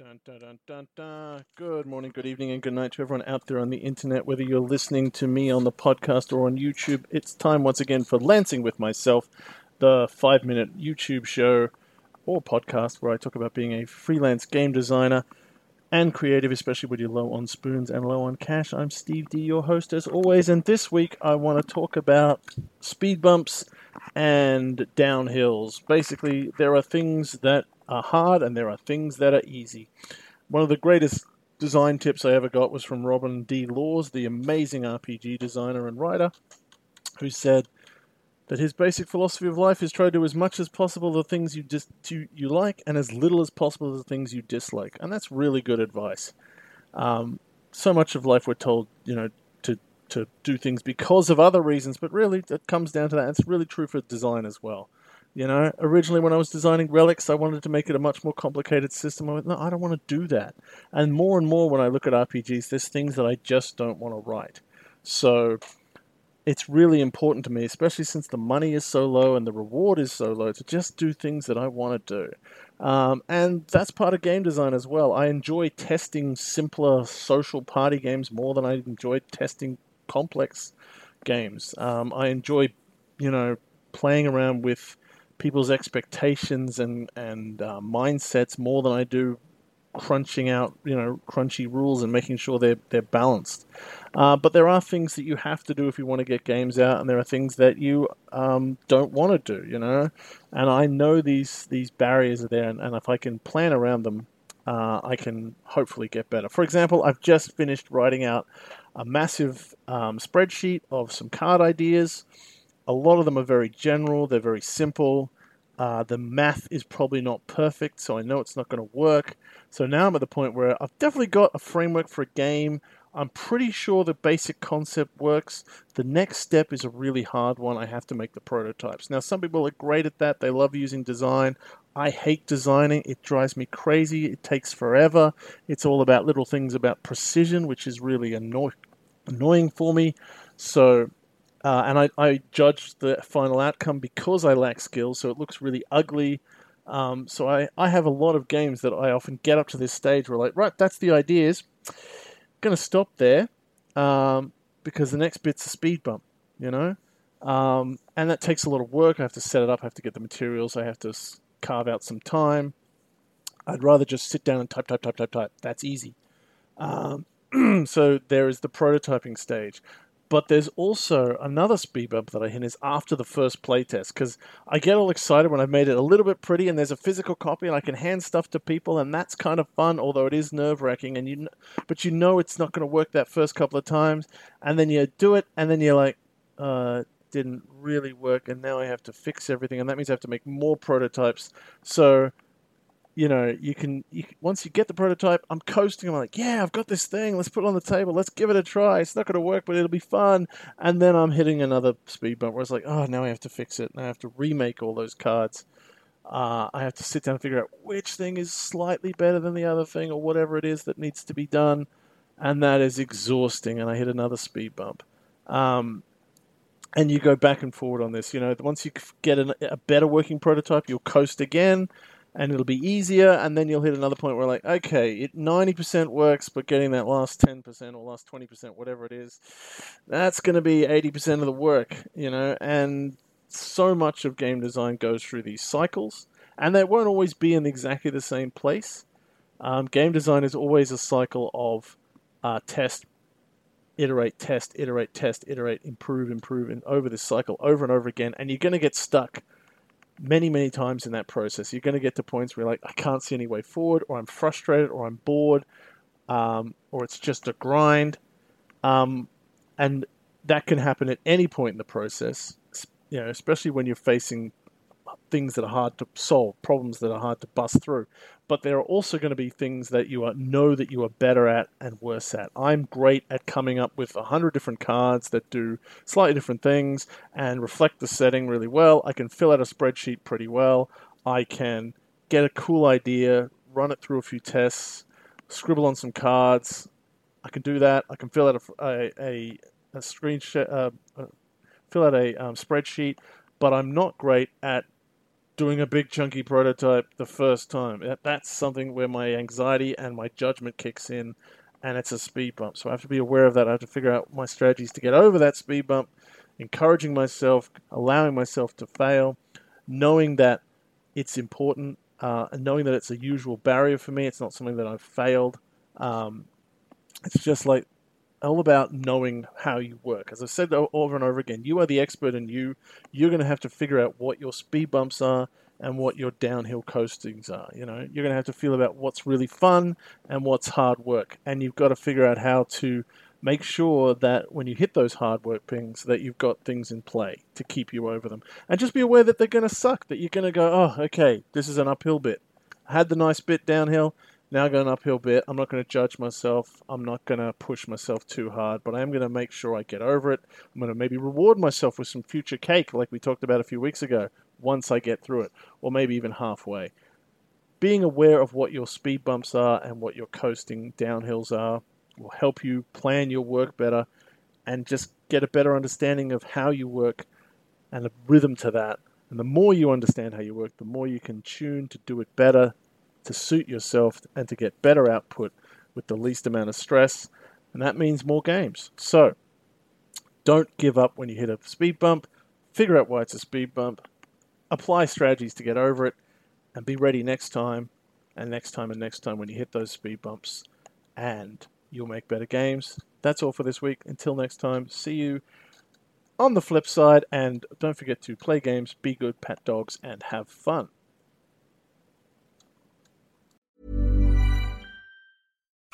Dun, dun, dun. Good morning, good evening, and good night to everyone out there on the internet. Whether you're listening to me on the podcast or on YouTube, it's time once again for Lancing with myself, the five minute YouTube show or podcast where I talk about being a freelance game designer and creative, especially when you're low on spoons and low on cash. I'm Steve Dee, your host as always, and this week I want to talk about speed bumps and downhills. Basically, there are things that are hard and there are things that are easy. One of the greatest design tips I ever got was from Robin D. Laws, the amazing RPG designer and writer, who said that his basic philosophy of life is try to do as much as possible the things you just you, you like and as little as possible the things you dislike, and that's really good advice. Um, so much of life we're told, you know, to to do things because of other reasons, but really it comes down to that. It's really true for design as well. You know, originally when I was designing relics, I wanted to make it a much more complicated system. I went, no, I don't want to do that. And more and more when I look at RPGs, there's things that I just don't want to write. So it's really important to me, especially since the money is so low and the reward is so low, to just do things that I want to do. Um, and that's part of game design as well. I enjoy testing simpler social party games more than I enjoy testing complex games. Um, I enjoy, you know, playing around with people's expectations and and uh, mindsets more than I do crunching out you know crunchy rules and making sure they're they're balanced. Uh, but there are things that you have to do if you want to get games out, and there are things that you um, don't want to do. You know, and I know these these barriers are there, and, and if I can plan around them, uh, I can hopefully get better. For example, I've just finished writing out a massive um, spreadsheet of some card ideas. A lot of them are very general, they're very simple. Uh, the math is probably not perfect, so I know it's not going to work. So now I'm at the point where I've definitely got a framework for a game. I'm pretty sure the basic concept works. The next step is a really hard one. I have to make the prototypes. Now, some people are great at that. They love using design. I hate designing. It drives me crazy. It takes forever. It's all about little things about precision, which is really anno- annoying for me. So, uh, and I, I judge the final outcome because I lack skill, so it looks really ugly. Um, so I, I have a lot of games that I often get up to this stage where like, right, that's the ideas going to stop there um, because the next bit's a speed bump, you know? Um, and that takes a lot of work. I have to set it up, I have to get the materials, I have to carve out some time. I'd rather just sit down and type, type, type, type, type. That's easy. Um, so there is the prototyping stage. But there's also another speed bump that I hit is after the first playtest because I get all excited when I've made it a little bit pretty and there's a physical copy and I can hand stuff to people and that's kind of fun, although it is nerve wracking. And you, but you know it's not going to work that first couple of times, and then you do it and then you're like, uh, didn't really work, and now I have to fix everything, and that means I have to make more prototypes. So you know, you can, you once you get the prototype, I'm coasting. I'm like, yeah, I've got this thing. Let's put it on the table. Let's give it a try. It's not going to work, but it'll be fun. And then I'm hitting another speed bump where it's like, oh, now I have to fix it. Now I have to remake all those cards. Uh, I have to sit down and figure out which thing is slightly better than the other thing or whatever it is that needs to be done. And that is exhausting. And I hit another speed bump. Um, and you go back and forward on this. You know, once you get an, a better working prototype, you'll coast again and it'll be easier. And then you'll hit another point where, like, okay, it 90% works, but getting that last 10% or last 20%, whatever it is, that's going to be 80% of the work, you know. And so much of game design goes through these cycles, and they won't always be in exactly the same place. Um, game design is always a cycle of uh, test, iterate, test, iterate, test, iterate, improve, improve, and over this cycle over and over again. And you're going to get stuck many, many times in that process, you're going to get to points where like, I can't see any way forward, or I'm frustrated, or I'm bored, um, or it's just a grind. Um, and that can happen at any point in the process, you know, especially when you're facing things that are hard to solve, problems that are hard to bust through. But there are also going to be things that you are, know that you are better at and worse at. I'm great at coming up with a hundred different cards that do slightly different things and reflect the setting really well. I can fill out a spreadsheet pretty well. I can get a cool idea, run it through a few tests, scribble on some cards. I can do that. I can fill out a, a, a, a screenshot, uh, uh, fill out a um, spreadsheet, but I'm not great at doing a big chunky prototype the first time. That's something where my anxiety and my judgment kicks in, and it's a speed bump. So I have to be aware of that. I have to figure out my strategies to get over that speed bump, encouraging myself, allowing myself to fail, knowing that it's important, uh, and knowing that it's a usual barrier for me. It's not something that I've failed. Um, it's just like all about knowing how you work. As I've said over and over again, you are the expert in you. You're going to have to figure out what your speed bumps are and what your downhill coastings are. You know, you're going to have to feel about what's really fun and what's hard work, and you've got to figure out how to make sure that when you hit those hard work pings that you've got things in play to keep you over them and just be aware that they're going to suck that you're going to go oh okay this is an uphill bit I had the nice bit downhill now going uphill bit. I'm not going to judge myself. I'm not going to push myself too hard, but I am going to make sure I get over it. I'm going to maybe reward myself with some future cake, like we talked about a few weeks ago, once I get through it, or maybe even halfway. Being aware of what your speed bumps are and what your coasting downhills are will help you plan your work better and just get a better understanding of how you work and a rhythm to that. And the more you understand how you work, the more you can tune to do it better to suit yourself and to get better output with the least amount of stress. And that means more games. So don't give up when you hit a speed bump. Figure out why it's a speed bump. Apply strategies to get over it. And be ready next time and next time and next time when you hit those speed bumps. And you'll make better games. That's all for this week. Until next time, see you on the flip side. And don't forget to play games, be good, pet dogs, and have fun.